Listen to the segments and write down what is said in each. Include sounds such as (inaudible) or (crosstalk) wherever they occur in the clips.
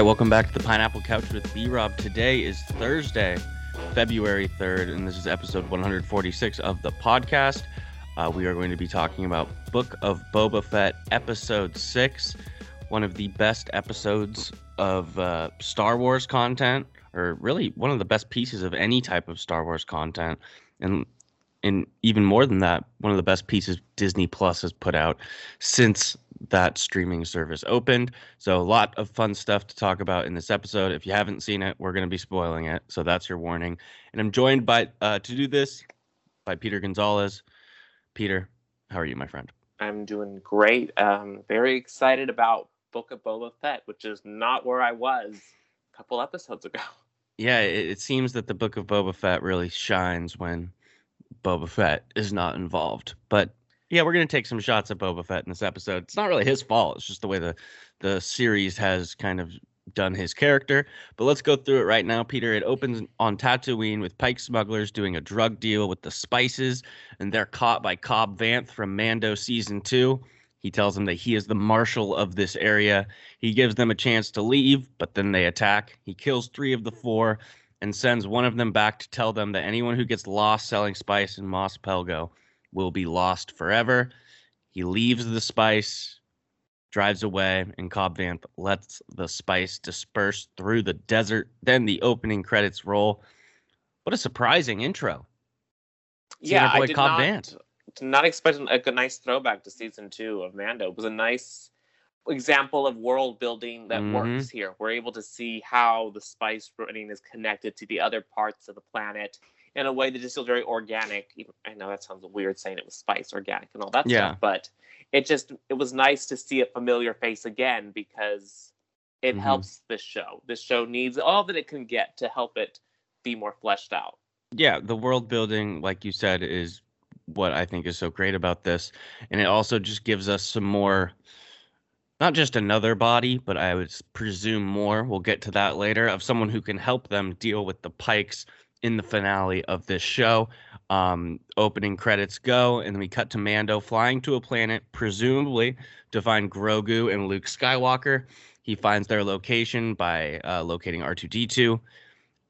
right, welcome back to the Pineapple Couch with Brob. Today is Thursday, February 3rd, and this is episode 146 of the podcast. Uh, we are going to be talking about Book of Boba Fett, episode 6, one of the best episodes of uh, Star Wars content, or really one of the best pieces of any type of Star Wars content. And and even more than that, one of the best pieces Disney Plus has put out since that streaming service opened. So a lot of fun stuff to talk about in this episode. If you haven't seen it, we're going to be spoiling it. So that's your warning. And I'm joined by uh, to do this by Peter Gonzalez. Peter, how are you, my friend? I'm doing great. Um, very excited about Book of Boba Fett, which is not where I was a couple episodes ago. (laughs) Yeah, it, it seems that the Book of Boba Fett really shines when Boba Fett is not involved. But yeah, we're gonna take some shots at Boba Fett in this episode. It's not really his fault. It's just the way the the series has kind of done his character. But let's go through it right now, Peter. It opens on Tatooine with Pike smugglers doing a drug deal with the spices, and they're caught by Cobb Vanth from Mando season two. He tells them that he is the marshal of this area. He gives them a chance to leave, but then they attack. He kills three of the four and sends one of them back to tell them that anyone who gets lost selling spice in Mos Pelgo will be lost forever. He leaves the spice, drives away, and Cobb Vanth lets the spice disperse through the desert. Then the opening credits roll. What a surprising intro. Yeah, I did Cobb not, did not expect a, a nice throwback to season two of Mando. It was a nice example of world building that Mhm. works here. We're able to see how the spice running is connected to the other parts of the planet in a way that just feels very organic. Even- I know that sounds weird saying it was spice, organic, and all that Yeah. stuff, but it just it was nice to see a familiar face again because it Mhm. helps this show. This show needs all that it can get to help it be more fleshed out. yeah, the world building, like you said, is what I think is so great about this. And it also just gives us some more, not just another body, but I would presume more, we'll get to that later, of someone who can help them deal with the pikes in the finale of this show. Um, opening credits go, and then we cut to Mando flying to a planet, presumably to find Grogu and Luke Skywalker. He finds their location by uh, locating R2D2.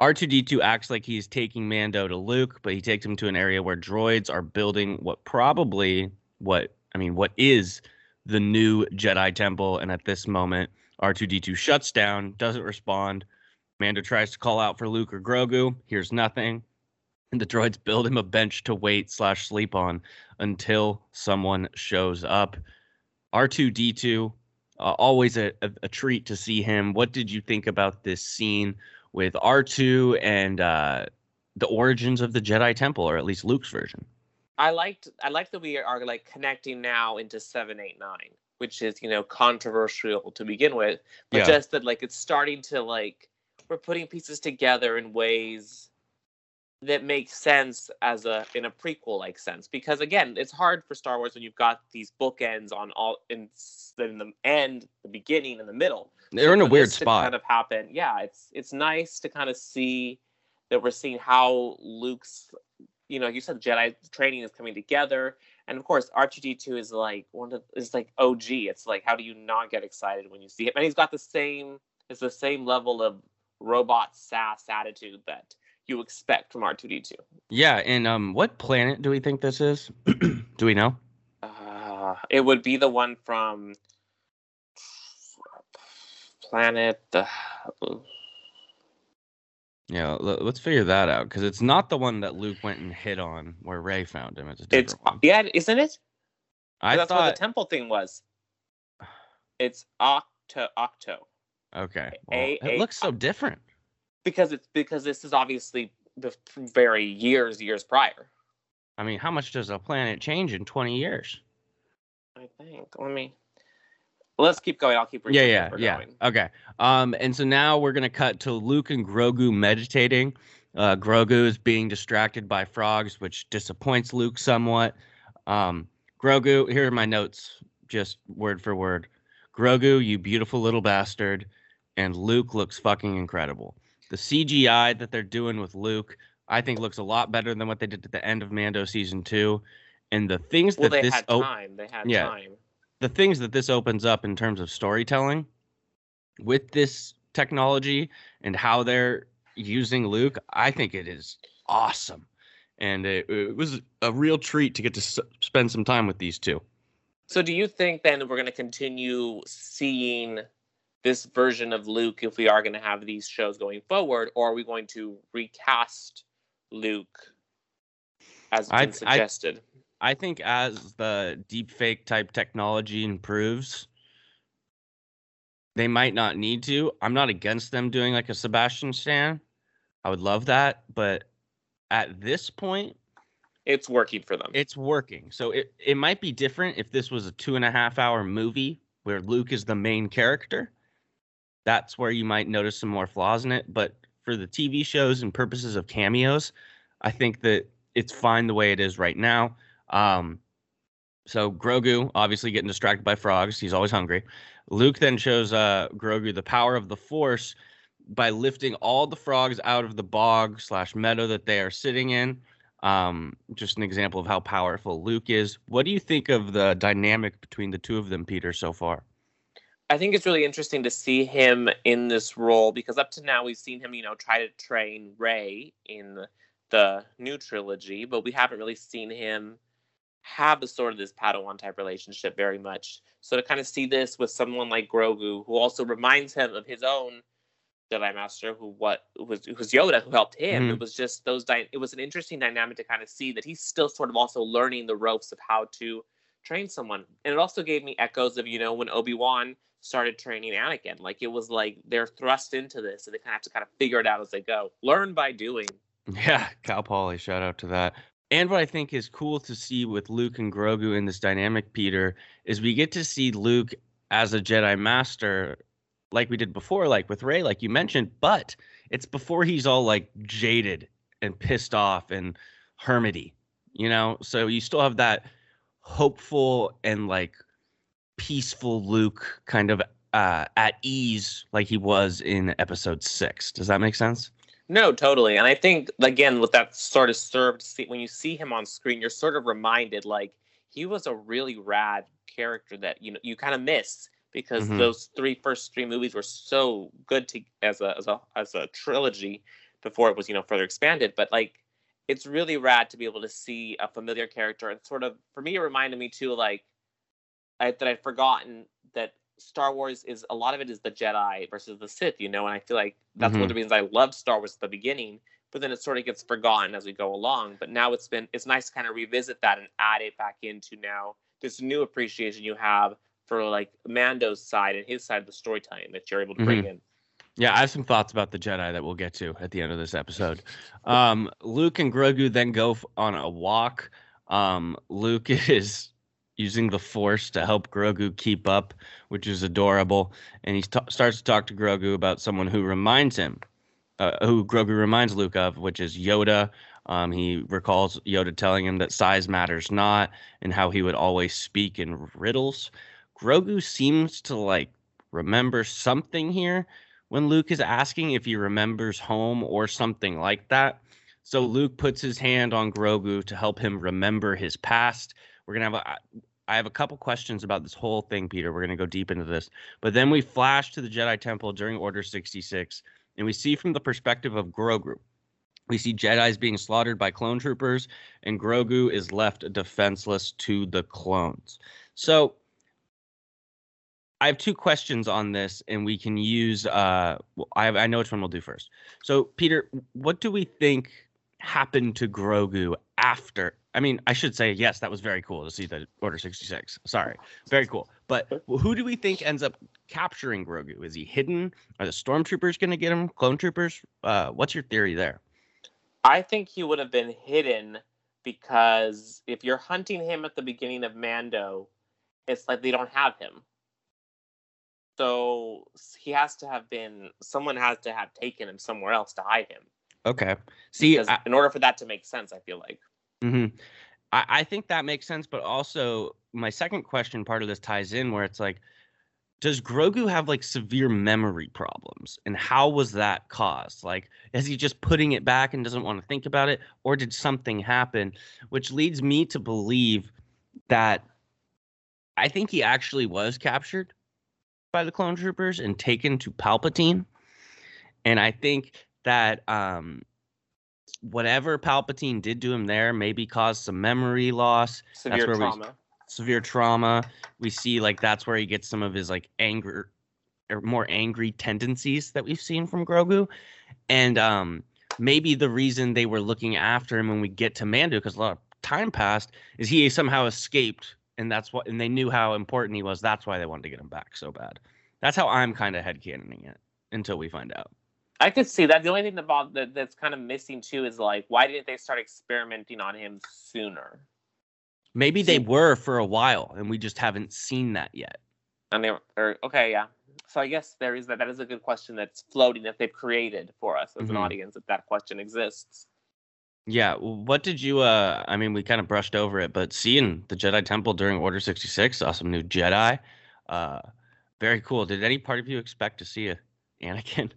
R2D2 acts like he's taking Mando to Luke, but he takes him to an area where droids are building what probably what I mean, what is the new Jedi Temple. And at this moment, R2D2 shuts down, doesn't respond. Mando tries to call out for Luke or Grogu, hears nothing. And the droids build him a bench to wait slash sleep on until someone shows up. R2D2, uh, always a, a, a treat to see him. What did you think about this scene with R2 and uh, the origins of the Jedi Temple, or at least Luke's version? I liked I like that we are like connecting now into seven eight nine, which is you know controversial to begin with, but Yeah. just that like it's starting to like we're putting pieces together in ways that make sense as a in a prequel like sense because again it's hard for Star Wars when you've got these bookends on all in, in the end, the beginning, and the middle. They're in a weird spot. kind of happen. Yeah, it's it's nice to kind of see that we're seeing how Luke's, you know, you said Jedi training is coming together, and of course R2D2 is like one of is like OG. It's like how do you not get excited when you see him? And he's got the same it's the same level of robot sass attitude that you expect from R2D2. Yeah, and um, what planet do we think this is? (clears throat) do we know? Uh, it would be the one from planet. Uh, Yeah, l- let's figure that out because it's not the one that Luke went and hit on where Rey found him. It's a different it's one. yeah, isn't it? I that's thought. the temple thing was. (sighs) It's Ahch-To Ahch-To okay, well, A- it A- looks so different. because it's because this is obviously the very years years prior. I mean, how much does a planet change in twenty years? I think. Let me. Let's keep going. I'll keep. Yeah, reading yeah, we're yeah. going. Okay. Um, and so now we're gonna cut to Luke and Grogu meditating. Uh, Grogu is being distracted by frogs, which disappoints Luke somewhat. Um, Grogu, here are my notes, just word for word. Grogu, you beautiful little bastard, and Luke looks fucking incredible. The CGI that they're doing with Luke, I think, looks a lot better than what they did at the end of Mando season two. And the things Well, that this had op- time. They had yeah. time. the things that this opens up in terms of storytelling with this technology and how they're using Luke, I think it is awesome. And it, it was a real treat to get to s- spend some time with these two. So, do you think then we're going to continue seeing this version of Luke if we are going to have these shows going forward, or are we going to recast Luke as I- been I- suggested? I think as the deepfake type technology improves, they might not need to. I'm not against them doing like a Sebastian Stan. I would love that, but at this point, it's working for them. it's working. So it, it might be different if this was a two and a half hour movie where Luke is the main character. That's where you might notice some more flaws in it. But for the TV shows and purposes of cameos, I think that it's fine the way it is right now. Um, so Grogu obviously getting distracted by frogs. He's always hungry. Luke then shows uh, Grogu the power of the Force by lifting all the frogs out of the bog slash meadow that they are sitting in. Um, just an example of how powerful Luke is. What do you think of the dynamic between the two of them, Peter, so far? I think it's really interesting to see him in this role because up to now we've seen him, you know, try to train Rey in the new trilogy, but we haven't really seen him have a sort of this Padawan type relationship very much. So to kind of see this with someone like Grogu, who also reminds him of his own Jedi Master, who what was who was Yoda, who helped him. Mhm. It was just those. It was an interesting dynamic to kind of see that he's still sort of also learning the ropes of how to train someone, and it also gave me echoes of you know when Obi Wan started training Anakin. Like it was like they're thrust into this, and they kind of have to kind of figure it out as they go. Learn by doing. (laughs) Yeah, Cal Poly, shout out to that. And what I think is cool to see with Luke and Grogu in this dynamic, Peter, is we get to see Luke as a Jedi Master, like we did before, like with Rey, like you mentioned, but it's before he's all like jaded and pissed off and hermity, you know? So you still have that hopeful and like peaceful Luke kind of uh, at ease like he was in episode six. Does that make sense? No, totally. And I think again with that sort of served see, when you see him on screen, you're sort of reminded like he was a really rad character that you know you kind of miss because Mhm. those three first three movies were so good to as a as a as a trilogy before it was you know further expanded. But like it's really rad to be able to see a familiar character and sort of for me it reminded me too like I, that I'd forgotten that Star Wars is a lot of it is the Jedi versus the Sith, you know, and I feel like that's one of the reasons I loved Star Wars at the beginning, but then it sort of gets forgotten as we go along. But now it's been it's nice to kind of revisit that and add it back into now this new appreciation you have for like Mando's side and his side of the storytelling that you're able to bring in. Yeah, I have some thoughts about the Jedi that we'll get to at the end of this episode. Um, Luke and Grogu then go on a walk. Um, Luke (laughs) is using the Force to help Grogu keep up, which is adorable. And he t- starts to talk to Grogu about someone who reminds him, uh, who Grogu reminds Luke of, which is Yoda. Um, he recalls Yoda telling him that size matters not, and how he would always speak in riddles. Grogu seems to like remember something here when Luke is asking if he remembers home or something like that. So Luke puts his hand on Grogu to help him remember his past. We're gonna have a, I have a couple questions about this whole thing, Peter. We're gonna go deep into this, but then we flash to the Jedi Temple during Order sixty six, and we see from the perspective of Grogu. We see Jedi's being slaughtered by clone troopers, and Grogu is left defenseless to the clones. So I have two questions on this, and we can use. Uh, I I know which one we'll do first. So, Peter, what do we think happened to Grogu after? I mean, I should say yes. That was very cool to see the Order sixty six. Sorry, very cool. But who do we think ends up capturing Grogu? Is he hidden? Are the stormtroopers going to get him? Clone troopers? Uh, what's your theory there? I think he would have been hidden because if you're hunting him at the beginning of Mando, it's like they don't have him. So he has to have been someone has to have taken him somewhere else to hide him. Okay. See, I, in order for that to make sense, I feel like. Hmm I, I think that makes sense, but also my second question part of this ties in where it's like, does Grogu have like severe memory problems, and how was that caused? Like, is he just putting it back and doesn't want to think about it, or did something happen? Which leads me to believe that I think he actually was captured by the clone troopers and taken to Palpatine. And I think that um, whatever Palpatine did to him there maybe caused some memory loss. Severe where we- trauma. severe trauma. We see like that's where he gets some of his like anger or more angry tendencies that we've seen from Grogu. And um maybe the reason they were looking after him when we get to Mando, because a lot of time passed, is he somehow escaped and that's what and they knew how important he was. That's why they wanted to get him back so bad. That's how I'm kind of headcanoning it until we find out. I could see that. The only thing about that that's kind of missing too is like, why didn't they start experimenting on him sooner? Maybe they were for a while and we just haven't seen that yet. And they were okay, yeah. So I guess there is that. That is a good question that's floating that they've created for us as an Mhm. audience. If that question exists, Yeah, what did you uh I mean we kind of brushed over it, but seeing the Jedi Temple during Order 66 saw some new Jedi. Uh very cool. Did any part of you expect to see a Anakin?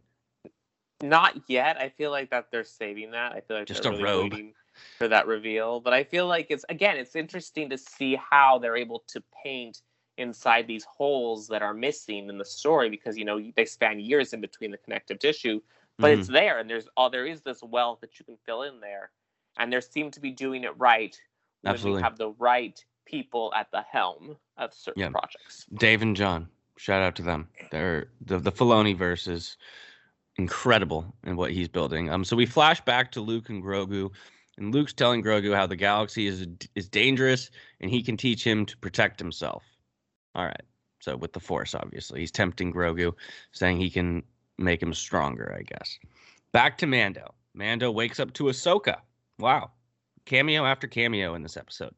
Not yet. I feel like that they're saving that. I feel like Just they're a really robe. for that reveal. But I feel like it's again, it's interesting to see how they're able to paint inside these holes that are missing in the story because you know they span years in between the connective tissue but Mhm. it's there and there's all there is this wealth that you can fill in there and they seem to be doing it right when Absolutely. we have the right people at the helm of certain Yeah. projects Dave and Jon. Shout out to them. They're the the Filoni verse is incredible in what he's building. Um so we flash back to Luke and Grogu and Luke's telling Grogu how the galaxy is is dangerous and he can teach him to protect himself. All right. So with the Force, obviously, he's tempting Grogu, saying he can make him stronger. I guess. Back to Mando. Mando wakes up to Ahsoka. Wow, cameo after cameo in this episode.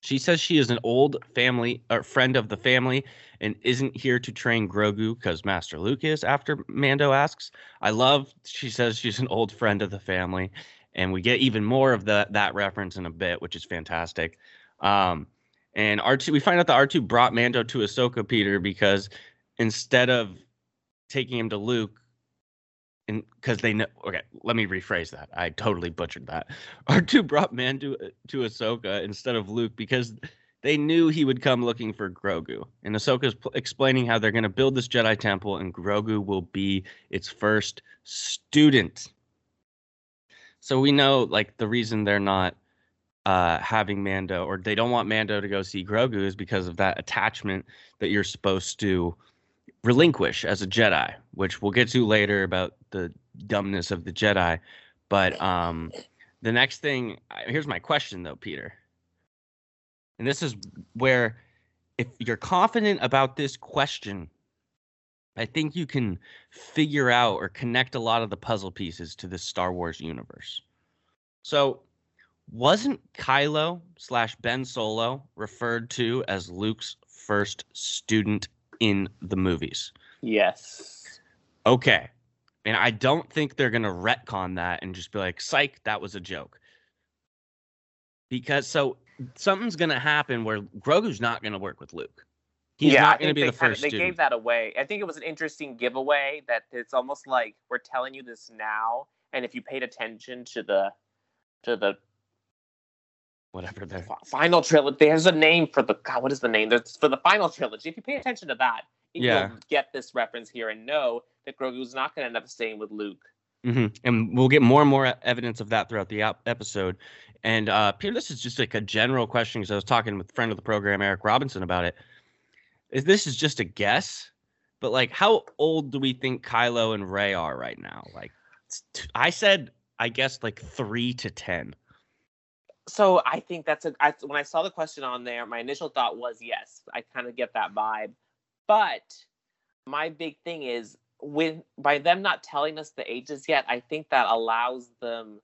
She says she is an old family or friend of the family and isn't here to train Grogu because Master Luke is. After Mando asks, I love. She says she's an old friend of the family, and we get even more of the that reference in a bit, which is fantastic. Um, and R2, we find out that R2 brought Mando to Ahsoka, Peter, because instead of taking him to Luke, because they know, okay, let me rephrase that. I totally butchered that. (laughs) R2 brought Mando to Ahsoka instead of Luke because they knew he would come looking for Grogu. And Ahsoka's pl- explaining how they're going to build this Jedi temple, and Grogu will be its first student. So we know, like, the reason they're not uh, having Mando or they don't want Mando to go see Grogu is because of that attachment that you're supposed to relinquish as a Jedi, which we'll get to later about the dumbness of the Jedi. But um, the next thing, here's my question though, Peter. And this is where, if you're confident about this question, I think you can figure out or connect a lot of the puzzle pieces to the Star Wars universe. So, wasn't Kylo slash Ben Solo referred to as Luke's first student in the movies? yes Okay. And I don't think they're going to retcon that and just be like, psych, that was a joke. Because so something's going to happen where Grogu's not going to work with Luke. He's yeah, not going to be they the kinda- first They student. gave that away. I think it was an interesting giveaway that it's almost like we're telling you this now, and if you paid attention to the to the Whatever they're. final trilogy, there's a name for the God. What is the name? There's for the final trilogy. If you pay attention to that, Yeah. you'll get this reference here and know that Grogu's not going to end up staying with Luke. hmm And we'll get more and more evidence of that throughout the ep- episode. And uh, Peter, this is just like a general question because I was talking with a friend of the program, Eric Robinson, about it. Is this is just a guess, but like, how old do we think Kylo and Rey are right now? Like, t- I said, I guess like three to ten. So I think that's a. I, when I saw the question on there, my initial thought was yes. I kind of get that vibe, but my big thing is when by them not telling us the ages yet, I think that allows them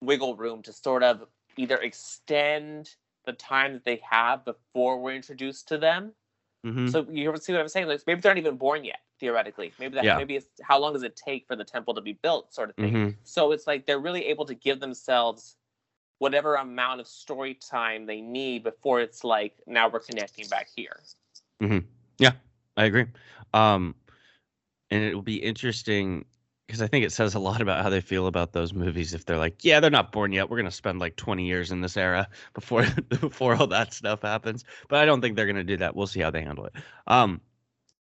wiggle room to sort of either extend the time that they have before we're introduced to them. Mm-hmm. So you see what I'm saying? Like maybe they're not even born yet, theoretically. Maybe that Yeah. maybe it's how long does it take for the temple to be built, sort of thing. hmm So it's like they're really able to give themselves whatever amount of story time they need before it's like now we're connecting back here. Yeah, I agree. Um, and it will be interesting because I think it says a lot about how they feel about those movies. If they're like, yeah, they're not born yet, we're gonna spend like 20 years in this era before (laughs) before all that stuff happens. But I don't think they're gonna do that. We'll see how they handle it. Um,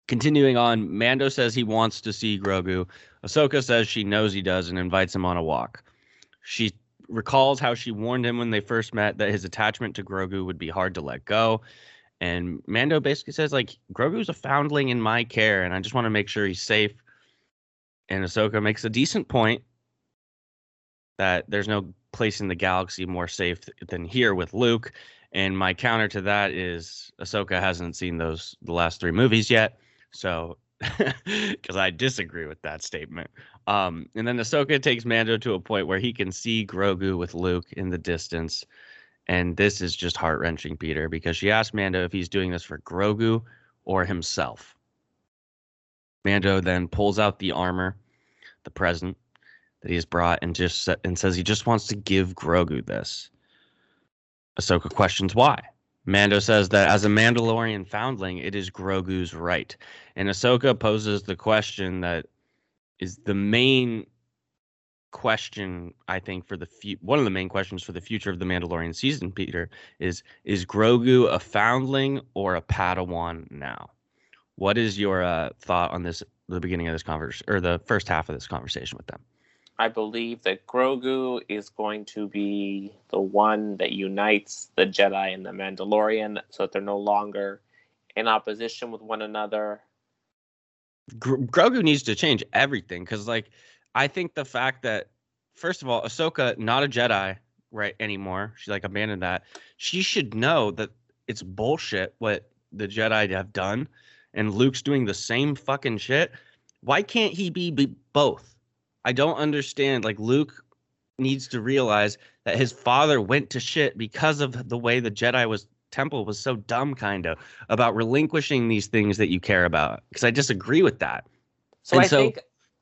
continuing on, Mando says he wants to see Grogu. Ahsoka says she knows he does and invites him on a walk. She recalls how she warned him when they first met that his attachment to Grogu would be hard to let go. And Mando basically says, like, Grogu's a foundling in my care, and I just want to make sure he's safe. And Ahsoka makes a decent point that there's no place in the galaxy more safe than here with Luke. And my counter to that is Ahsoka hasn't seen those the last three movies yet. So (laughs) because I disagree with that statement. Um, and then Ahsoka takes Mando to a point where he can see Grogu with Luke in the distance. And this is just heart wrenching, Peter, because she asked Mando if he's doing this for Grogu or himself. Mando then pulls out the armor, the present that he has brought, and just and says he just wants to give Grogu this. Ahsoka questions why. Mando says that as a Mandalorian foundling, it is Grogu's right. And Ahsoka poses the question that is the main question I think for the fu- one of the main questions for the future of the Mandalorian season, Peter, is is Grogu a foundling or a Padawan now? What is your uh, thought on this? The beginning of this conversation or the first half of this conversation with them? I believe that Grogu is going to be the one that unites the Jedi and the Mandalorian so that they're no longer in opposition with one another. Gr- Grogu needs to change everything because, like, I think the fact that, first of all, Ahsoka, not a Jedi right anymore, she like abandoned that. She should know that it's bullshit what the Jedi have done, and Luke's doing the same fucking shit. Why can't he be, be both? I don't understand. Like Luke needs to realize that his father went to shit because of the way the Jedi was temple was so dumb kind of about relinquishing these things that you care about because I disagree with that. So And I so- think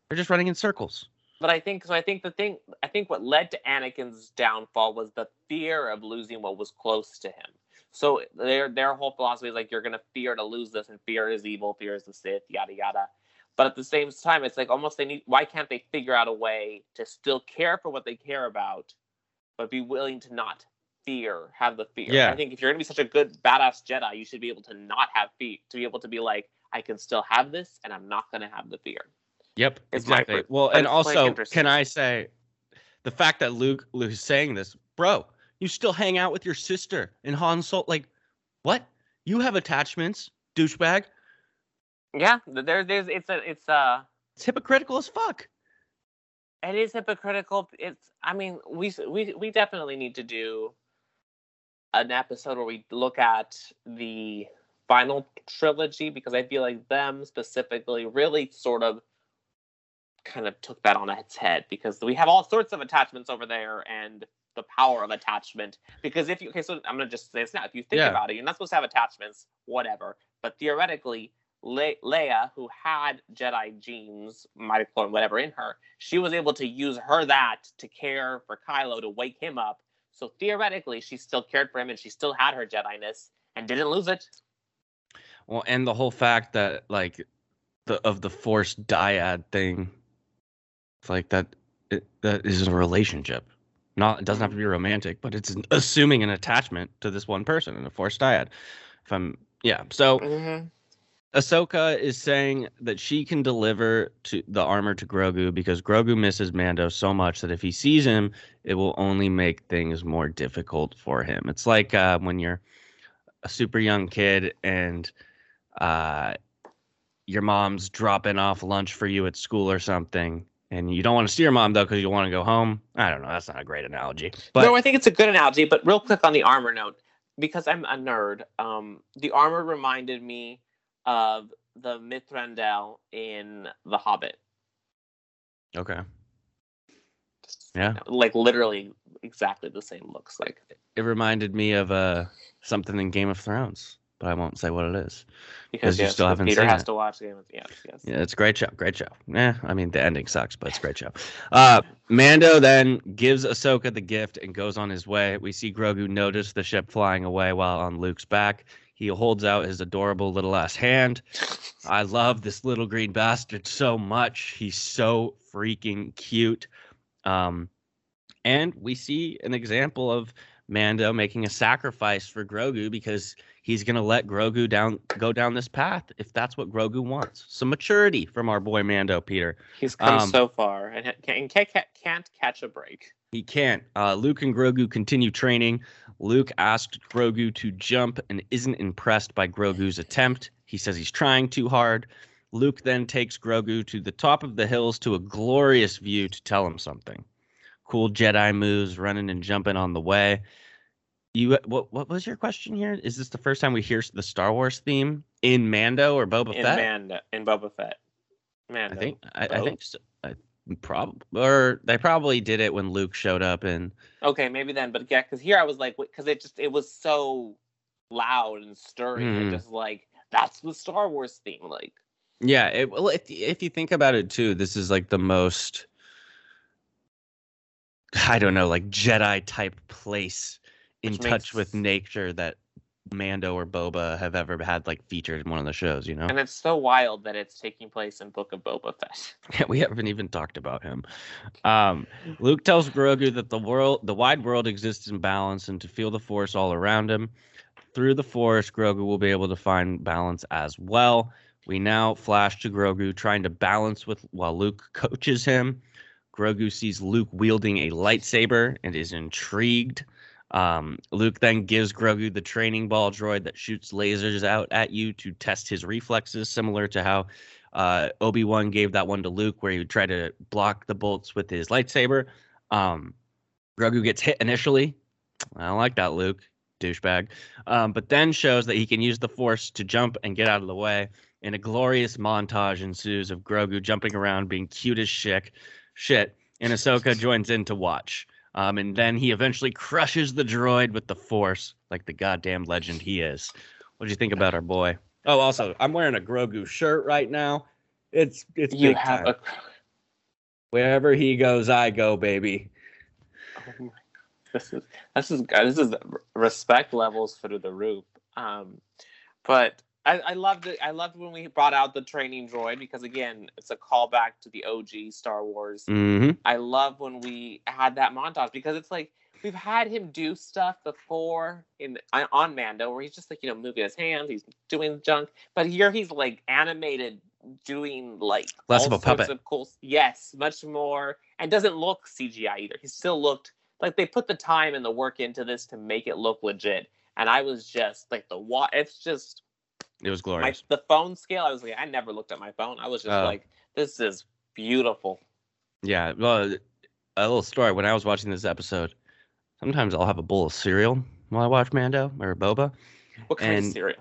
They're just running in circles. but I think so I think the thing I think what led to Anakin's downfall was the fear of losing what was close to him. So their their whole philosophy is like you're gonna fear to lose this and fear is evil, fear is the Sith, yada yada. But at the same time, it's like almost they need why can't they figure out a way to still care for what they care about, but be willing to not fear, have the fear. Yeah. I think if you're gonna be such a good badass Jedi, you should be able to not have fear, to be able to be like, I can still have this and I'm not gonna have the fear. Yep, It's exactly. Well, but and also, can I say the fact that Luke Luke is saying this, bro? You still hang out with your sister and Han Solo. Like, what? You have attachments, douchebag. Yeah, there there's it's a it's a It's hypocritical as fuck. it is hypocritical. It's I mean we we we definitely need to do an episode where we look at the final trilogy because I feel like them specifically really sort of kind of took that on its head because we have all sorts of attachments over there and the power of attachment because if you okay so i'm gonna just say this now if you think Yeah. about it you're not supposed to have attachments whatever but theoretically Le- leia who had jedi genes midi-chlorian whatever in her she was able to use her that to care for kylo to wake him up so theoretically she still cared for him and she still had her jedi-ness and didn't lose it Well, and the whole fact that like the of the Force dyad thing, it's like that it, that is a relationship. Not it doesn't have to be romantic, but it's an- assuming an attachment to this one person and a Force dyad. If I'm yeah, so mm-hmm. Ahsoka is saying that she can deliver to the armor to Grogu because Grogu misses Mando so much that if he sees him, it will only make things more difficult for him. It's like uh, when you're a super young kid and uh, your mom's dropping off lunch for you at school or something, and you don't want to see your mom though because you want to go home. I don't know. That's not a great analogy, but no, I think it's a good analogy. But real quick on the armor note, because I'm a nerd, um, the armor reminded me of the Mithrandel in The Hobbit. okay. Yeah. like literally exactly the same looks like. It reminded me of uh, something in Game of Thrones, but I won't say what it is. Because you yes, still haven't Peter seen has it. to watch Game of yes, yes. Yeah, it's a great show. Great show. Yeah, I mean the ending sucks, but it's a great show. Uh, Mando then gives Ahsoka the gift and goes on his way. We see Grogu notice the ship flying away while on Luke's back. He holds out his adorable little ass hand. I love this little green bastard so much. He's so freaking cute. Um, and we see an example of Mando making a sacrifice for Grogu because he's going to let Grogu down go down this path if that's what Grogu wants. Some maturity from our boy Mando, Peter. He's come Um, so far and, and can't, can't, can't catch a break. He can't. Uh, Luke and Grogu continue training. Luke asked Grogu to jump and isn't impressed by Grogu's attempt. He says he's trying too hard. Luke then takes Grogu to the top of the hills to a glorious view to tell him something. Cool Jedi moves, running and jumping on the way. You what what was your question here? Is this the first time we hear the Star Wars theme in Mando or Boba in Fett? Mando, in Boba Fett. Mando. I think I, I think so. I, prob or they probably did it when Luke showed up and Okay, maybe then, but yeah, because here I was like, because it just it was so loud and stirring, Mhm. and just like that's the Star Wars theme. Like, Yeah, it, well, if if you think about it too, this is like the most I don't know, like Jedi type place in touch with nature that Mando or Boba have ever had like featured in one of the shows. You know, and it's so wild that it's taking place in Book of Boba Fett. (laughs) Yeah, we haven't even talked about him. Um, Luke tells Grogu that the world, the wide world, exists in balance, and to feel the Force all around him. Through the Force, Grogu will be able to find balance as well. We now flash to Grogu trying to balance with while Luke (laughs) coaches him. Grogu sees Luke wielding a lightsaber and is intrigued. Um, Luke then gives Grogu the training ball droid that shoots lasers out at you to test his reflexes, similar to how uh, Obi Wan gave that one to Luke, where he would try to block the bolts with his lightsaber. Um, Grogu gets hit initially. I don't like that, Luke, douchebag. Um, but then shows that he can use the Force to jump and get out of the way. And a glorious montage ensues of Grogu jumping around, being cute as shit. Shit. And Ahsoka joins in to watch. Um, and then he eventually crushes the droid with the Force, like the goddamn legend he is. What do you think about our boy? Oh, also, I'm wearing a Grogu shirt right now. It's it's You big have time. a. Wherever he goes, I go, baby. Oh my, this is this is this is respect levels through the roof. Um, but I, I loved it. I loved when we brought out the training droid because again, it's a callback to the OG Star Wars. Mm-hmm. I love when we had that montage because it's like we've had him do stuff before in on Mando where he's just like you know moving his hands, he's doing junk, but here he's like animated doing like Less all of a sorts puppet. Of cool, yes, much more, and doesn't look CGI either. He still looked like they put the time and the work into this to make it look legit. And I was just like the what? It's just It was my glorious. the phone scale. I was like, I never looked at my phone. I was just Oh. like, this is beautiful. Yeah. Well, a little story. When I was watching this episode, sometimes I'll have a bowl of cereal while I watch Mando or Boba. What kind And- of cereal?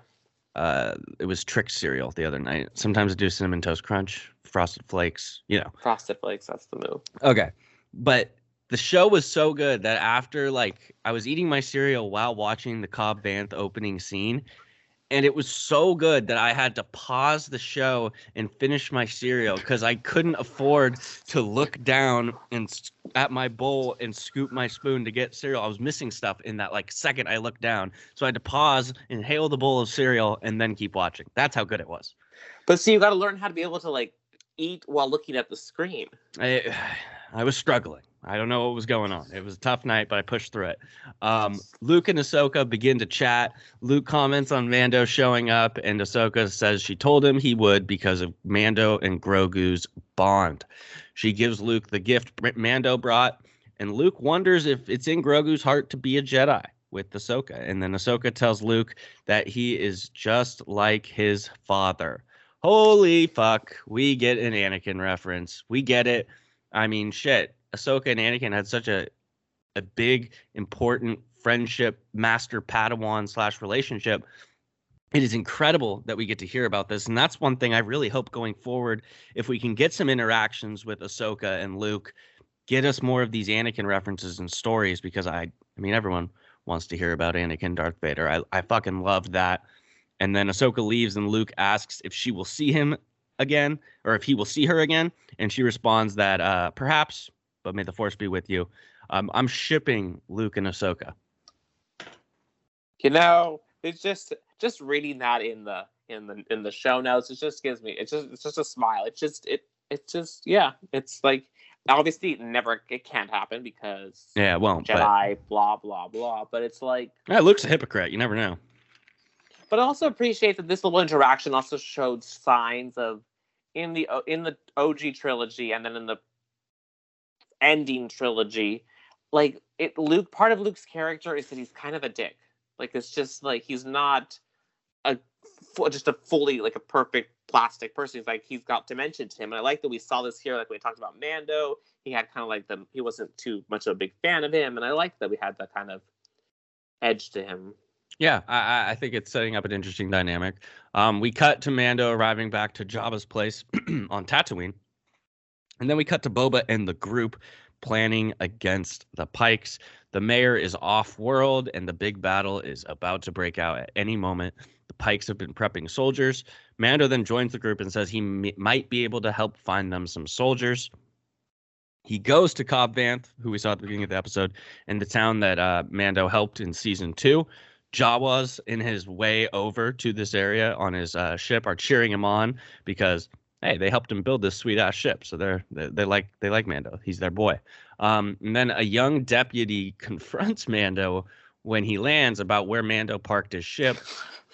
Uh, it was Trix cereal the other night. Sometimes I do cinnamon toast crunch, frosted flakes. You know. Frosted Flakes. That's the move. Okay. But the show was so good that after like I was eating my cereal while watching the Cobb Vanth opening scene, and it was so good that I had to pause the show and finish my cereal because I couldn't afford to look down and at my bowl and scoop my spoon to get cereal. I was missing stuff in that like second I looked down, so I had to pause, inhale the bowl of cereal, and then keep watching. That's how good it was. But see, you got to learn how to be able to like eat while looking at the screen. I, (sighs) I was struggling. I don't know what was going on. It was a tough night, but I pushed through it. Um, Luke and Ahsoka begin to chat. Luke comments on Mando showing up, and Ahsoka says she told him he would because of Mando and Grogu's bond. She gives Luke the gift Mando brought, and Luke wonders if it's in Grogu's heart to be a Jedi with Ahsoka. And then Ahsoka tells Luke that he is just like his father. Holy fuck, we get an Anakin reference. We get it. I mean, shit. Ahsoka and Anakin had such a a big, important friendship, master Padawan slash relationship. It is incredible that we get to hear about this, and that's one thing I really hope going forward. If we can get some interactions with Ahsoka and Luke, get us more of these Anakin references and stories, because I, I mean, everyone wants to hear about Anakin, Darth Vader. I, I fucking love that. And then Ahsoka leaves, and Luke asks if she will see him again, or if he will see her again, and she responds that uh, perhaps, but may the Force be with you. Um, I'm shipping Luke and Ahsoka. You know, it's just just reading that in the in the in the show notes. It just gives me it's just it's just a smile. It's just it it's just yeah. It's like obviously never it can't happen because Yeah, it won't. But Jedi, blah blah blah. But it's like, yeah, Luke's a hypocrite. You never know. but I also appreciate that this little interaction also showed signs of in the in the OG trilogy and then in the ending trilogy, like it. Luke, part of Luke's character is that he's kind of a dick. Like it's just like he's not a just a fully like a perfect plastic person. He's like he's got dimension to him, and I like that we saw this here. Like we talked about Mando, he had kind of like the he wasn't too much of a big fan of him, and I like that we had that kind of edge to him. Yeah, I, I- I think it's setting up an interesting dynamic. Um, we cut to Mando arriving back to Jabba's place (clears throat) on Tatooine, and then we cut to Boba and the group planning against the Pikes. The mayor is off-world, and the big battle is about to break out at any moment. The Pikes have been prepping soldiers. Mando then joins the group and says he m- might be able to help find them some soldiers. He goes to Cobb Vanth, who we saw at the beginning of the episode, in the town that uh, Mando helped in season two. Jawas in his way over to this area on his uh, ship are cheering him on because hey, they helped him build this sweet ass ship, so they're they, they like they like Mando. He's their boy. Um, and then a young deputy (laughs) confronts Mando when he lands about where Mando parked his ship.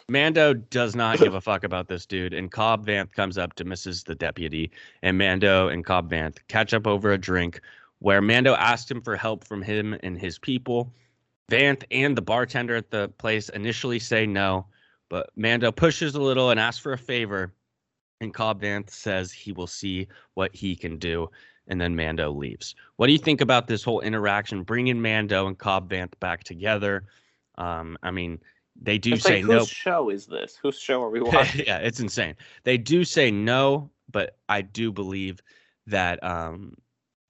Mando does not give a (coughs) fuck about this dude, and Cobb Vanth comes up to Mrs. the deputy, and Mando and Cobb Vanth catch up over a drink, where Mando asked him for help from him and his people. Vanth and the bartender at the place initially say no, but Mando pushes a little and asks for a favor, and Cobb Vanth says he will see what he can do, and then Mando leaves. What do you think about this whole interaction, bringing Mando and Cobb Vanth back together? Um, I mean, they do It's say like, no. whose show is this? Whose show are we (laughs) watching? yeah, it's insane. They do say no, but I do believe that um,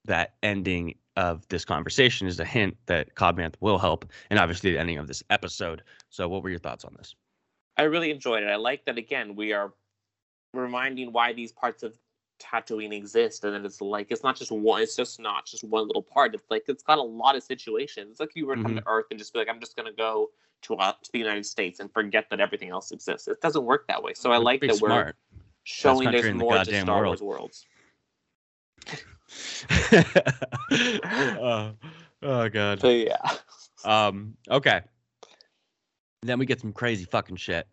that ending of this conversation is a hint that Cobb Vanth will help, and obviously the ending of this episode. So, what were your thoughts on this? I really enjoyed it. I like that again. We are reminding why these parts of Tatooine exist, and then it's like it's not just one. It's just not just one little part. It's like it's got a lot of situations. It's like you were to come to Earth and just be like, I'm just gonna go to uh, to the United States and forget that everything else exists. It doesn't work that way. So I like that we're showing there's the more to Star world. Wars worlds. (laughs) oh, oh god. So yeah. Um. Okay. Then we get some crazy fucking shit.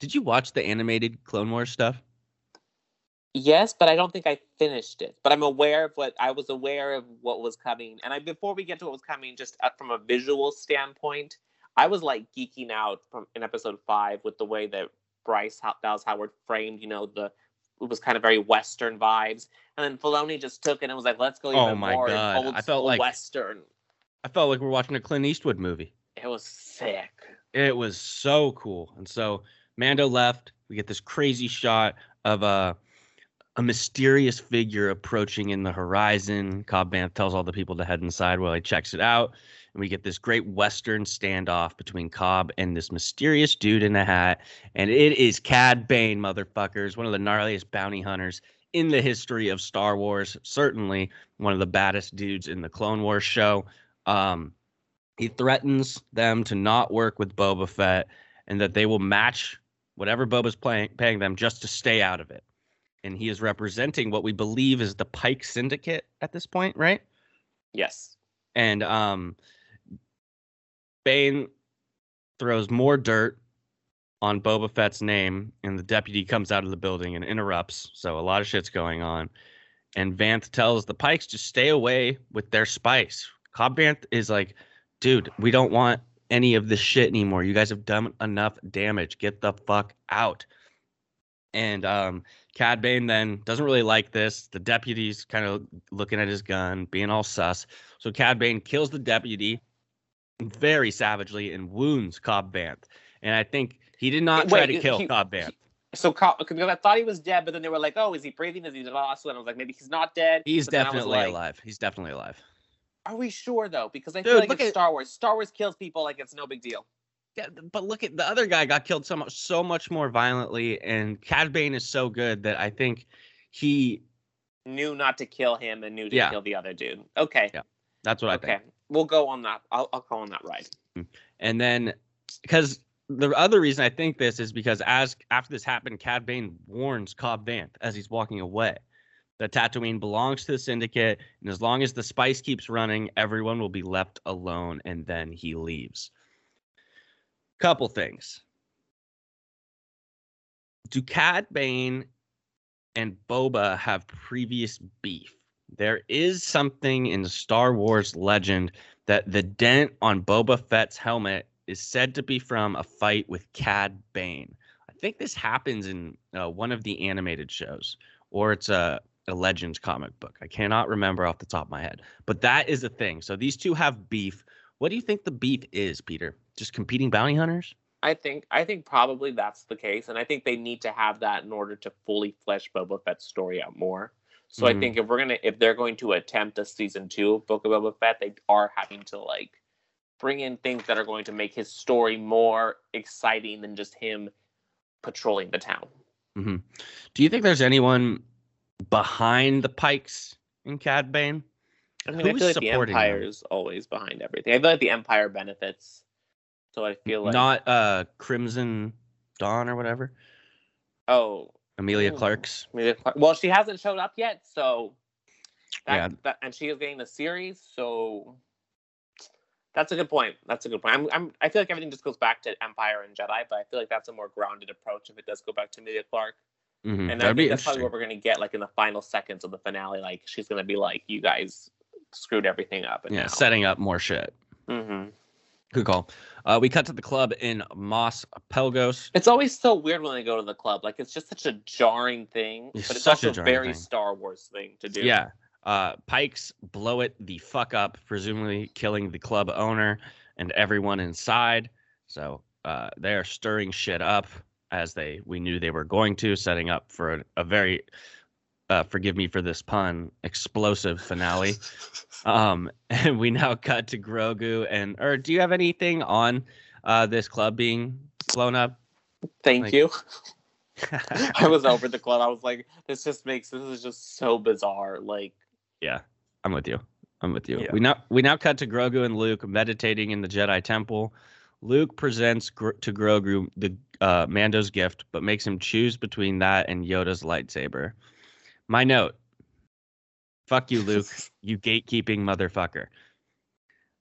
Did you watch the animated Clone Wars stuff? Yes, but I don't think I finished it. But I'm aware of what I was aware of what was coming. And I before we get to what was coming, just uh, from a visual standpoint, I was like geeking out from in episode five with the way that Bryce Dallas Howard framed, you know, the it was kind of very Western vibes. And then Filoni just took it and was like, let's go even Oh my more God. old I felt like- Western. I felt like we're watching a Clint Eastwood movie. It was sick. It was so cool. And so Mando left. We get this crazy shot of a a mysterious figure approaching in the horizon. Cobb Vanth tells all the people to head inside while he checks it out. And we get this great Western standoff between Cobb and this mysterious dude in a hat. And it is Cad Bane, motherfuckers, one of the gnarliest bounty hunters in the history of Star Wars. Certainly one of the baddest dudes in the Clone Wars show. Um, he threatens them to not work with Boba Fett and that they will match whatever Boba's playing, paying them just to stay out of it. And he is representing what we believe is the Pike Syndicate at this point, right? Yes. And um, Bane throws more dirt on Boba Fett's name, and the deputy comes out of the building and interrupts. So a lot of shit's going on. And Vanth tells the Pikes to stay away with their spice. Cobb Vanth is like, dude, we don't want any of this shit anymore. You guys have done enough damage. Get the fuck out. And um, Cad Bane then doesn't really like this. The deputy's kind of looking at his gun, being all sus. So Cad Bane kills the deputy very savagely and wounds Cobb Vanth. And I think he did not try to kill he- Cobb Vanth. So Cobb- because I thought he was dead, but then they were like, "Oh, is he breathing? Is he lost?" And I was like, "Maybe he's not dead." He's But then I was definitely like, alive. He's definitely alive. Are we sure though? Because I Dude, feel like it's at- Star Wars. Star Wars kills people like it's no big deal. Yeah, but look at the other guy got killed so much, so much more violently, and Cad Bane is so good that I think he. Knew not to kill him and knew to Yeah. kill the other dude. Okay. Yeah, That's what I okay. think. We'll go on that. I'll, I'll go on that ride. Mm-hmm. And then, because the other reason I think this is because as after this happened, Cad Bane warns Cobb Vanth as he's walking away. that Tatooine belongs to the Syndicate, and as long as the spice keeps running, everyone will be left alone, and then he leaves. Couple things. Do Cad Bane and Boba have previous beef? There is something in Star Wars legend that the dent on Boba Fett's helmet is said to be from a fight with Cad Bane. I think this happens in uh, one of the animated shows, or it's a, a Legends comic book. I cannot remember off the top of my head, but that is a thing. So these two have beef. What do you think the beef is, Peter? Just competing bounty hunters? I think I think probably that's the case, and I think they need to have that in order to fully flesh Boba Fett's story out more. So Mhm. I think if we're gonna if they're going to attempt a season two of Book of Boba Fett, they are having to like bring in things that are going to make his story more exciting than just him patrolling the town. Do you think there's anyone behind the Pikes in Cad Bane? I mean, I feel like the? Empire is always behind everything. I feel like the Empire benefits. So I feel like Not uh Crimson Dawn or whatever. oh Emilia. Clarke's. Emilia Clarke- Well, she hasn't showed up yet, so that, Yeah. that, and she is getting the series, so that's a good point. That's a good point. I'm, I'm, I feel like everything just goes back to Empire and Jedi, but I feel like that's a more grounded approach if it does go back to Emilia Clarke. Mhm, And I think that's probably what we're gonna get, like in the final seconds of the finale. Like she's gonna be like, "You guys screwed everything up." And Yeah, now. setting up more shit. Mm-hmm. Good call. Uh, we cut to the club in Mos Pelgos. It's always so weird when they go to the club. Like it's just such a jarring thing, It's but it's such a also jarring very thing. Star Wars thing to do. Yeah. Uh, Pikes blow it the fuck up, presumably killing the club owner and everyone inside. So uh, they are stirring shit up as they we knew they were going to, setting up for a, a very uh, forgive me for this pun, explosive finale. um, (laughs) and we now cut to Grogu and or do you have anything on uh, this club being blown up? Thank Like- you. (laughs) (laughs) I was over the club. I was like, this just makes this is just so bizarre. Like, Yeah, I'm with you. I'm with you. Yeah. We now we now cut to Grogu and Luke meditating in the Jedi Temple. Luke presents to Grogu the uh, Mando's gift, but makes him choose between that and Yoda's lightsaber. My note: Fuck you, Luke. (laughs) you gatekeeping motherfucker.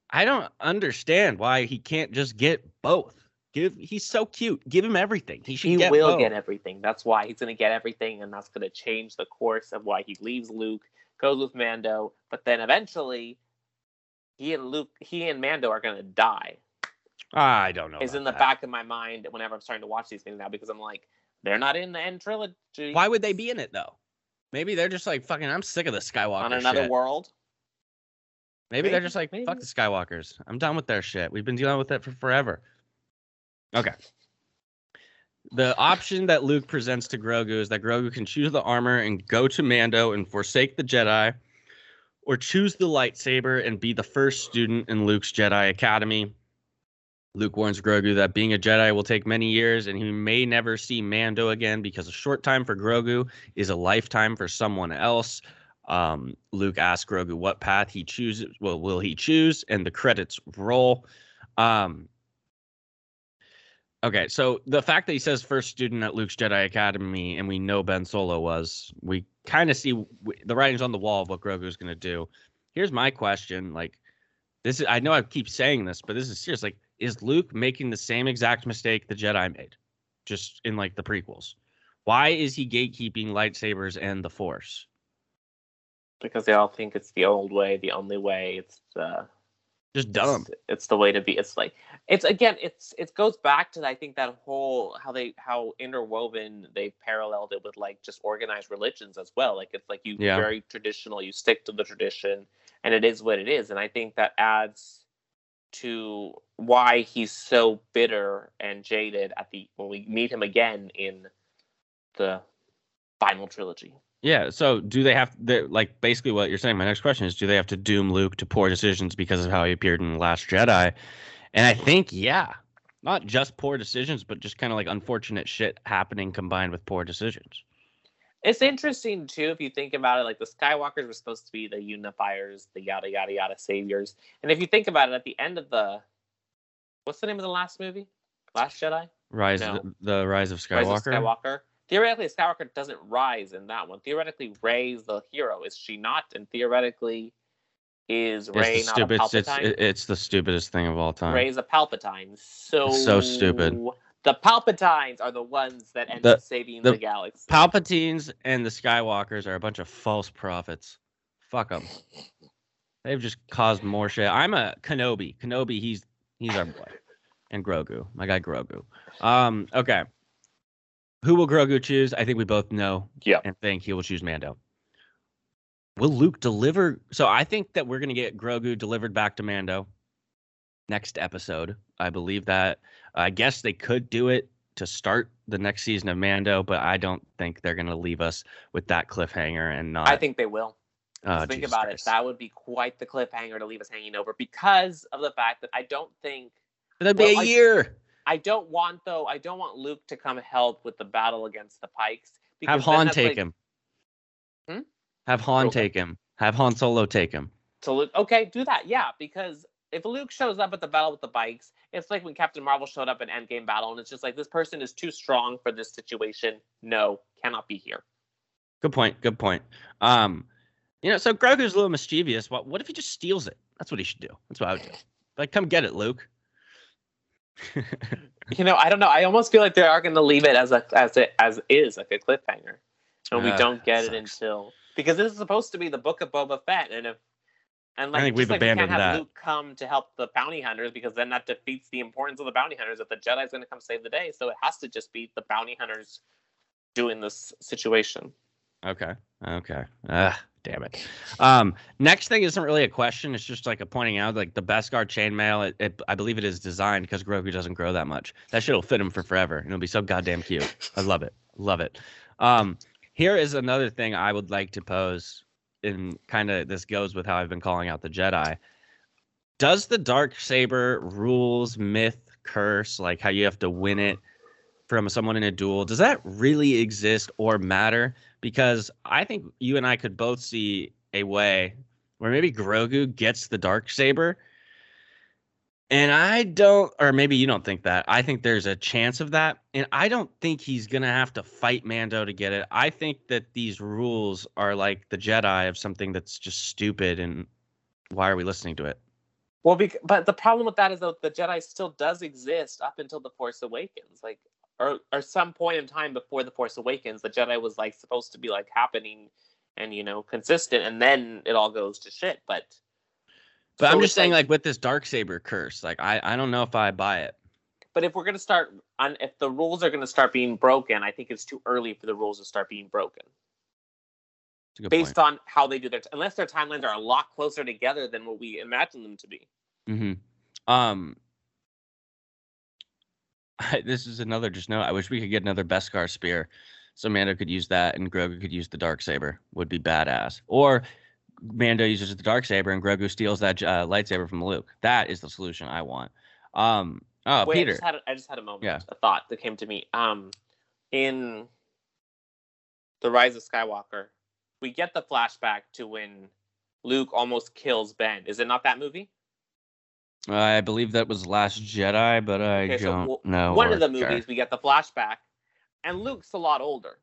I don't understand why he can't just get both. Give he's so cute. Give him everything. He should he get will both. get everything. That's why he's gonna get everything, and that's gonna change the course of why he leaves Luke, goes with Mando, but then eventually, he and Luke, he and Mando are gonna die. I don't know. is in the that. back of my mind whenever I'm starting to watch these things now because I'm like, they're not in the end trilogy. Why would they be in it though? Maybe they're just like fucking. I'm sick of the Skywalker on another shit. world? Maybe they're just like maybe. fuck the Skywalkers. I'm done with their shit. We've been dealing with it for forever. Okay. The option that Luke presents to Grogu is that Grogu can choose the armor and go to Mando and forsake the Jedi, or choose the lightsaber and be the first student in Luke's Jedi Academy. Luke warns Grogu that being a Jedi will take many years and he may never see Mando again because a short time for Grogu is a lifetime for someone else. Um, Luke asks Grogu what path he chooses. Well, will he choose? And the credits roll. Um, okay, so the fact that he says first student at Luke's Jedi Academy, and we know Ben Solo was, we kind of see w- the writings on the wall of what Grogu's going to do. Here's my question: like, this is I know I keep saying this, but this is serious. Like, is Luke making the same exact mistake the Jedi made, just in like the prequels? Why is he gatekeeping lightsabers and the Force? Because they all think it's the old way, the only way. It's the Just dumb. It's, it's the way to be. It's like it's again. It's it goes back to I think that whole how they how interwoven they paralleled it with like just organized religions as well. Like it's like you Yeah. very traditional. You stick to the tradition, and it is what it is. And I think that adds to why he's so bitter and jaded at the when we meet him again in the final trilogy. Yeah. So do they have like basically what you're saying? My next question is: Do they have to doom Luke to poor decisions because of how he appeared in the Last Jedi? And I think yeah, not just poor decisions, but just kind of like unfortunate shit happening combined with poor decisions. It's interesting too if you think about it. Like the Skywalkers were supposed to be the unifiers, the yada yada yada saviors, and if you think about it, at the end of the, what's the name of the last movie? Last Jedi. Rise, No. the, the Rise of Rise Skywalker. of Skywalker. theoretically Skywalker doesn't rise in that one. Theoretically, Rey's the hero, is she not? And theoretically, is Rey it's the not stupid, a it's, it's, Palpatine? it's the stupidest thing of all time. Rey's a Palpatine. So so stupid. The Palpatines are the ones that end The- up saving the the, galaxy. Palpatines and the Skywalkers are a bunch of false prophets. Fuck them. They've just caused more shit. I'm a Kenobi. Kenobi, he's he's our boy. And Grogu, my guy Grogu. Um, okay. Who will Grogu choose? I think we both know yeah. and think he will choose Mando. Will Luke deliver? So I think that we're gonna get Grogu delivered back to Mando next episode. I believe that. I guess they could do it to start the next season of Mando, but I don't think they're gonna leave us with that cliffhanger and not. I think they will. oh, think Jesus about Christ. it. That would be quite the cliffhanger to leave us hanging over because of the fact that I don't think that'd be well, a I- year. I don't want though I don't want Luke to come help with the battle against the Pikes. Have Han take like- him. Hmm? Have Han Okay. take him. Have Han Solo take him. to Luke. Okay, do that. Yeah, because if Luke shows up at the battle with the Pikes, it's like when Captain Marvel showed up in Endgame battle, and it's just like this person is too strong for this situation. No, cannot be here. Good point. Good point. Um, you know, so Grogu's a little mischievous. What what if he just steals it? That's what he should do. That's what I would do. (laughs) Like, come get it, Luke. (laughs) You know, I don't know. I almost feel like they are going to leave it as a as it as is like a cliffhanger, and we Ah, don't get it until because this is supposed to be the book of Boba Fett, and if and like think we've like we abandoned can't have that. Luke come to help the bounty hunters because then that defeats the importance of the bounty hunters if the Jedi's going to come save the day. So it has to just be the bounty hunters doing this situation. Okay. Okay. Ah, damn it. Um, next thing isn't really a question. It's just like a pointing out, like the Beskar chainmail. It, it, I believe it is designed because Grogu doesn't grow that much. That shit will fit him for forever, and it'll be so goddamn cute. I love it. Love it. Um, here is another thing I would like to pose, and kind of this goes with how I've been calling out the Jedi. Does the dark saber rules, myth, curse, like how you have to win it from someone in a duel, does that really exist or matter? because I think you and I could both see a way where maybe Grogu gets the dark saber. And I don't or maybe you don't think that. I think there's a chance of that. And I don't think he's going to have to fight Mando to get it. I think that these rules are like the Jedi of something that's just stupid and why are we listening to it? Well, bec- but the problem with that is that the Jedi still does exist up until the Force Awakens, like or or some point in time before the Force Awakens, the Jedi was like supposed to be like happening and you know consistent, and then it all goes to shit. But But so I'm just saying like with this dark saber curse, like I I don't know if I buy it. but if we're gonna start on if the rules are gonna start being broken, I think it's too early for the rules to start being broken It's a good based point. on how they do their unless their timelines are a lot closer together than what we imagine them to be. Mm-hmm. Um, (laughs) this is another just note. I wish we could get another Beskar spear, so Mando could use that and Grogu could use the dark saber. Would be badass. Or Mando uses the dark saber and Grogu steals that uh, lightsaber from Luke. That is the solution I want. Um, oh, Wait, I just had a, I just had a moment, Yeah. a thought that came to me. Um, in the Rise of Skywalker, we get the flashback to when Luke almost kills Ben. Is it not that movie? I believe that was Last Jedi, but I Okay, don't w- know. One of the care. movies, we get the flashback, and Luke's a lot older.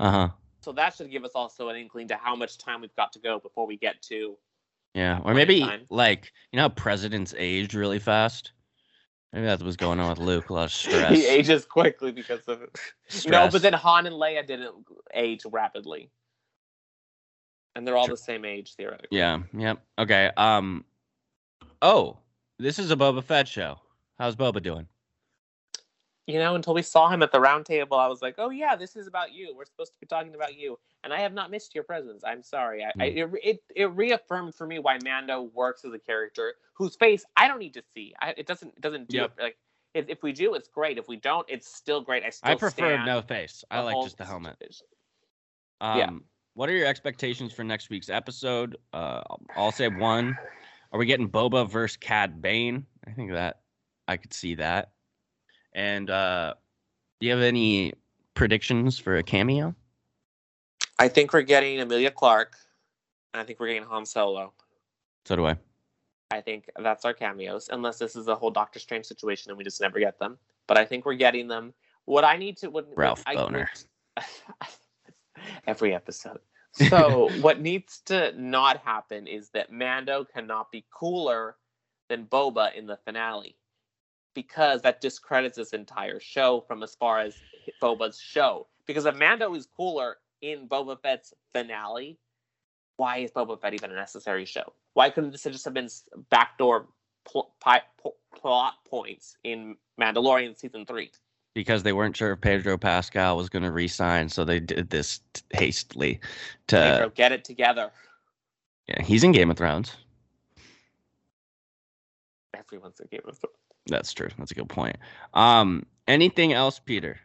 Uh huh. So that should give us also an inkling to how much time we've got to go before we get to. Yeah, or maybe time. like you know, how presidents age really fast. Maybe that's what's going on with Luke. A lot of stress. He ages quickly because of it. (laughs) No, but then Han and Leia didn't age rapidly, and they're all the same age theoretically. Yeah. Yep. Okay. Um. Oh, this is a Boba Fett show. How's Boba doing? You know, until we saw him at the round table, I was like, oh yeah, this is about you. We're supposed to be talking about you, and I have not missed your presence. I'm sorry. I, I it, it it reaffirmed for me why Mando works as a character whose face I don't need to see. I, it doesn't it doesn't do Yep. it like. If, if we do, it's great. If we don't, it's still great. I still I prefer no face. I like just the helmet. Um, Yeah. What are your expectations for next week's episode? Uh, I'll say one. Are we getting Boba versus Cad Bane? I think that I could see that. And uh, do you have any predictions for a cameo? I think we're getting Emilia Clarke, and I think we're getting Han Solo. So do I. I think that's our cameos, unless this is a whole Doctor Strange situation and we just never get them. But I think we're getting them. What I need to, what, Ralph I, Boner. (laughs) every episode. So (laughs) what needs to not happen is that Mando cannot be cooler than Boba in the finale. Because that discredits this entire show from as far as Boba's show. Because if Mando is cooler in Boba Fett's finale, why is Boba Fett even a necessary show? Why couldn't this just have been backdoor pl- pi- pl- plot points in Mandalorian season three? Because they weren't sure if Pedro Pascal was going to resign, so they did this t- hastily. To Pedro, get it together. yeah, he's in Game of Thrones. Everyone's a Game of Thrones. That's true. That's a good point. Um, anything else, Peter,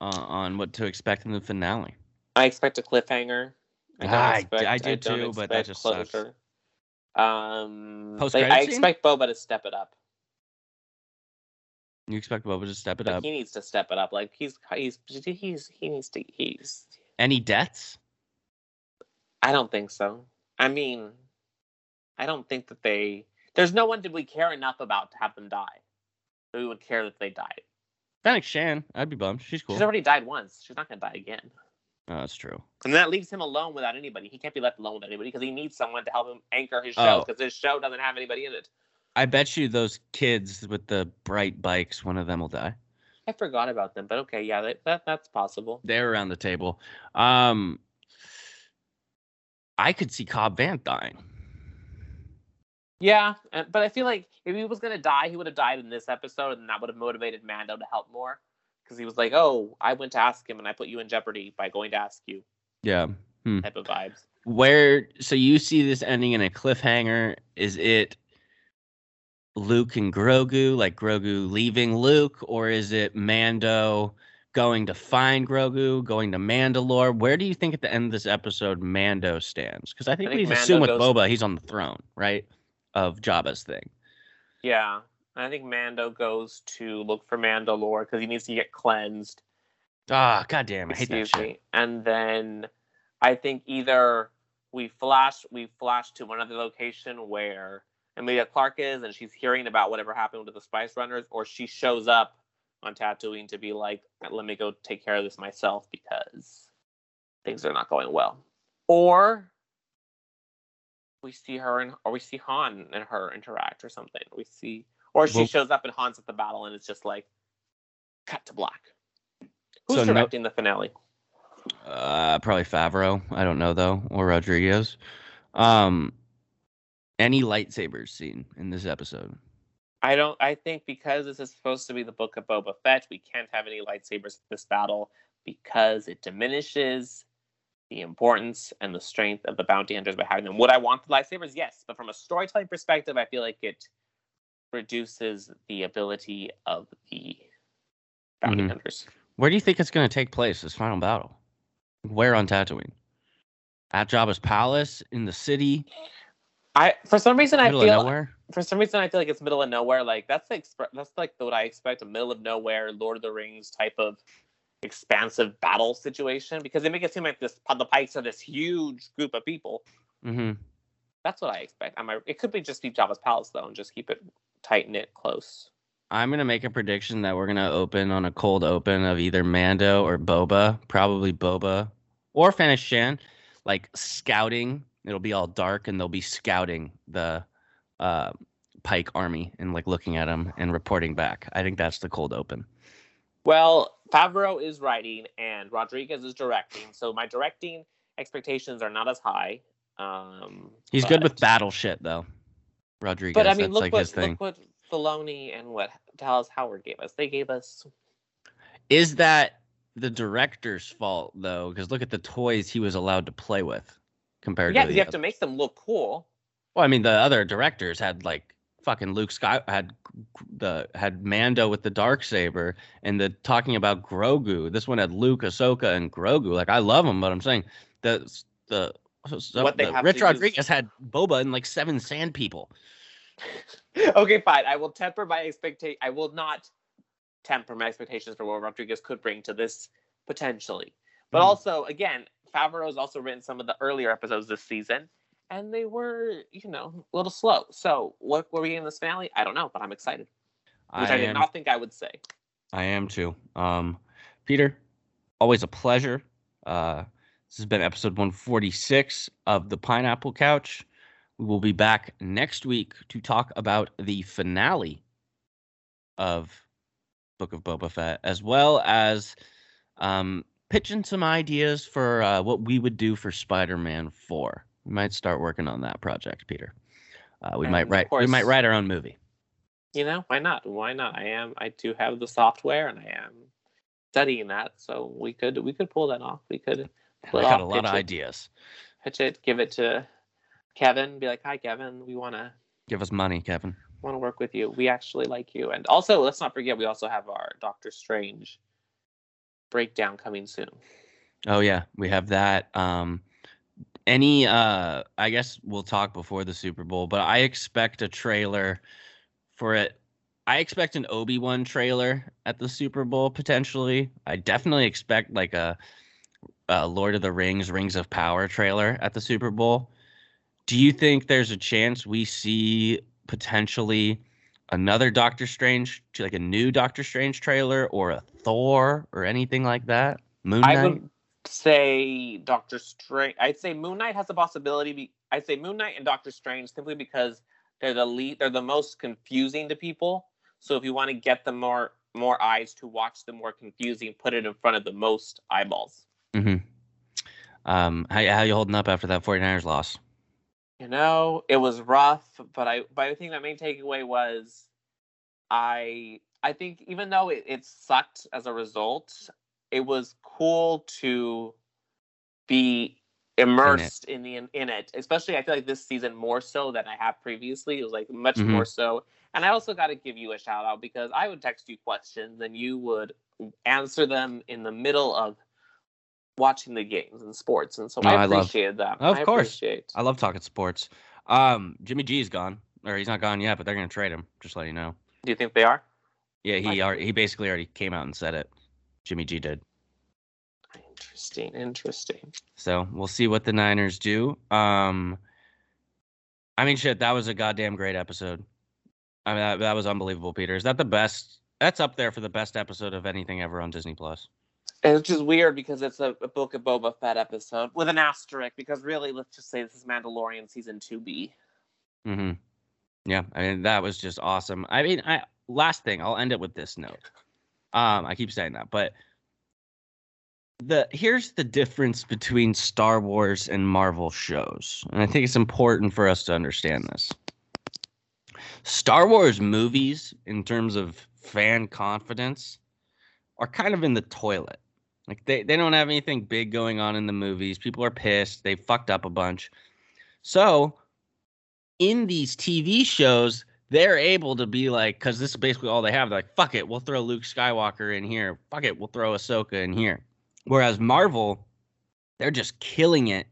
uh, on what to expect in the finale? I expect a cliffhanger. I- I do don't too, but that expect just sucks. Um, Post-credit like, I expect Boba to step it up. You expect Boba to step it Like, up? he needs to step it up. Like he's he's he's he needs to he's. Any deaths? I don't think so. I mean, I don't think that they. There's no one did we care enough about to have them die. That we would care that they died. Fennec Shand, I'd be bummed. She's cool. She's already died once. She's not gonna die again. Oh, that's true. And that leaves him alone without anybody. He can't be left alone with anybody because he needs someone to help him anchor his show Oh. because his show doesn't have anybody in it. I bet you those kids with the bright bikes, one of them will die. I forgot about them, but okay, yeah, that, that that's possible. They're around the table. Um, I could see Cobb Vanth dying. Yeah, uh, but I feel like if he was gonna die, he would have died in this episode, and that would have motivated Mando to help more. Because he was like, "Oh, I went to ask him, and I put you in jeopardy by going to ask you." Yeah. Hmm. Type of vibes. Where so you see this ending in a cliffhanger? Is it Luke and Grogu, like Grogu leaving Luke, or is it Mando going to find Grogu, going to Mandalore? Where do you think at the end of this episode Mando stands? Because I think, think we've Mando assumed with goes- Boba he's on the throne, right? Of Jabba's thing. Yeah, I think Mando goes to look for Mandalore because he needs to get cleansed. Ah, goddamn, I hate that excuse shit. me. And then I think either we flash we flash to another location where Emilia Clarke is and she's hearing about whatever happened with the Spice Runners, or she shows up on Tatooine to be like, let me go take care of this myself because things are not going well. Or we see her and or we see Han and her interact or something. We see or she Well- shows up and Han's at the battle and it's just like cut to black. Who's So no- directing the finale? Uh, probably Favreau. I don't know though, or Rodriguez. Um, any lightsabers seen in this episode? I don't. I think because this is supposed to be the book of Boba Fett, we can't have any lightsabers in this battle because it diminishes the importance and the strength of the bounty hunters by having them. Would I want the lightsabers? Yes, but from a storytelling perspective, I feel like it reduces the ability of the bounty Mhm. hunters. Where do you think it's going to take place? This final battle? Where on Tatooine? At Jabba's palace in the city, I for some reason I feel for some reason I feel like it's middle of nowhere. Like that's the expre- that's like what I expect a middle of nowhere Lord of the Rings type of expansive battle situation because they make it seem like this the Pikes are this huge group of people. hmm That's what I expect. I might, it could be just be Jabba's palace though, and just keep it tight knit close. I'm gonna make a prediction that we're gonna open on a cold open of either Mando or Boba, probably Boba or Fennec Shand, like scouting. It'll be all dark and they'll be scouting the uh, Pike army and like looking at them and reporting back. I think that's the cold open. Well, Favreau is writing and Rodriguez is directing, so my directing expectations are not as high. Um, He's good with but- battle shit though. Rodriguez, But I mean, look like what look what Filoni and what Dallas Howard gave us. They gave us Is that the director's fault though? Because look at the toys he was allowed to play with compared to. yeah, to the you have to make them look cool. Well, I mean, the other directors had like fucking Luke Sky had the had Mando with the dark saber, and the talking about Grogu. This one had Luke, Ahsoka, and Grogu. Like I love them, but I'm saying the the, What they the- have Rich Rodriguez had Boba and like seven sand people. (laughs) okay, fine. I will temper my expectation. I will not temper my expectations for what Rodriguez could bring to this potentially. But Mhm. also, again, Favreau's also written some of the earlier episodes this season, and they were, you know, a little slow. So, what were we in this finale? I don't know, but I'm excited, which I, did am, not think I would say. I am too. Um, Peter, always a pleasure. Uh, this has been episode 146 of the Pineapple Couch. We will be back next week to talk about the finale of Book of Boba Fett, as well as um, pitching some ideas for uh, what we would do for Spider-Man 4. We might start working on that project, Peter. Uh, we And might write. We might write our own movie. You know, why not? Why not? I am. I do have the software, and I am studying that, so we could we could pull that off. We could I got a lot of it. ideas. pitch it, give it to Kevin, be like, "Hi, Kevin, we want to Give us money, Kevin. want to work with you. We actually like you." And also, let's not forget, we also have our Doctor Strange breakdown coming soon. Oh yeah, we have that. Um, any? Uh, I guess we'll talk before the Super Bowl, but I expect a trailer for it. I expect an Obi Wan trailer at the Super Bowl potentially. I definitely expect like a, a Lord of the Rings, Rings of Power trailer at the Super Bowl. Do you think there's a chance we see potentially another Doctor Strange, like a new Doctor Strange trailer, or a Thor, or anything like that? Moon Knight. I would say Doctor Strange. I'd say Moon Knight has a possibility. Be, I'd say Moon Knight and Doctor Strange simply because they're the lead. They're the most confusing to people. So if you want to get them more more eyes to watch the more confusing, put it in front of the most eyeballs. Mm-hmm. Um, how how you holding up after that 49ers loss? You know, it was rough, but I but I think my main takeaway was I I think even though it, it sucked as a result, it was cool to be immersed in, the in it. Especially I feel like this season more so than I have previously. It was like much Mhm. more so. And I also got to give you a shout out because I would text you questions and you would answer them in the middle of watching the games and sports. And so No, I I love- appreciated that. Of I course. appreciate. I love talking sports. Um, Jimmy g is gone, or he's not gone yet, but they're gonna trade him. Just let you know. Do you think they are? Yeah, he already, he basically already came out and said it. Jimmy G did. Interesting, interesting. So we'll see what the Niners do. Um, I mean, shit, that was a goddamn great episode. I mean, that, that was unbelievable, Peter. Is that the best? That's up there for the best episode of anything ever on Disney Plus. And It's just weird because it's a, a Book of Boba Fett episode with an asterisk because really, let's just say this is Mandalorian season two B. Mm-hmm. Yeah, I mean that was just awesome. I mean, I last thing I'll end it with this note. Um, I keep saying that, but the here's the difference between Star Wars and Marvel shows, and I think it's important for us to understand this. Star Wars movies, in terms of fan confidence, are kind of in the toilet. Like they, they don't have anything big going on in the movies. People are pissed. They fucked up a bunch. So in these TV shows, they're able to be like, because this is basically all they have. They're like, fuck it, we'll throw Luke Skywalker in here. Fuck it, we'll throw Ahsoka in here. Whereas Marvel, they're just killing it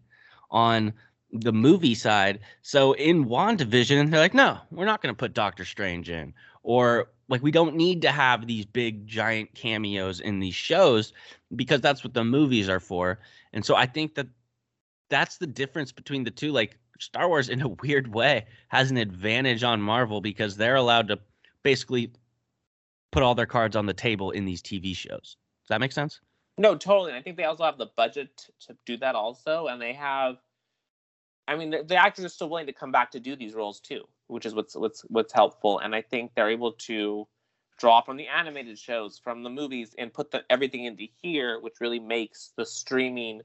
on the movie side. So in WandaVision, they're like, no, we're not going to put Doctor Strange in. Or like, we don't need to have these big, giant cameos in these shows because that's what the movies are for. And so I think that that's the difference between the two. Like, Star Wars, in a (laughs) weird way, has an advantage on Marvel because they're allowed to basically put all their cards on the table in these TV shows. Does that make sense? No, totally. And I think they also have the budget to do that also, and they have. I mean, the, the actors are still willing to come back to do these roles too, which is what's what's what's helpful. And I think they're able to draw from the animated shows, from the movies, and put the, everything into here, which really makes the streaming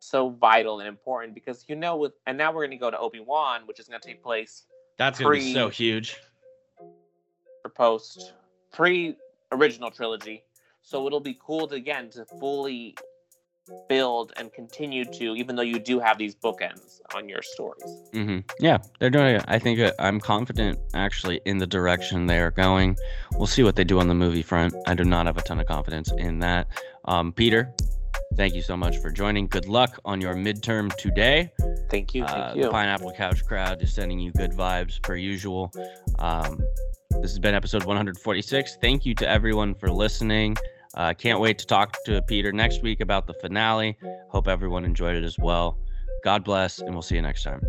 so vital and important. Because you know, with and now we're going to go to Obi Wan, which is going to take place That's gonna be so huge. or post pre original trilogy. So it'll be cool to again to fully build and continue to, even though you do have these bookends on your stories. hmm Yeah, they're doing it. I think uh, I'm confident actually in the direction they are going. We'll see what they do on the movie front. I do not have a ton of confidence in that. Um, Peter, thank you so much for joining. Good luck on your midterm today. Thank you, Uh, thank the. Pineapple Couch crowd is sending you good vibes per usual. Um, this has been episode 146. Thank you to everyone for listening. Uh, can't wait to talk to Peter next week about the finale. Hope everyone enjoyed it as well. God bless, and we'll see you next time.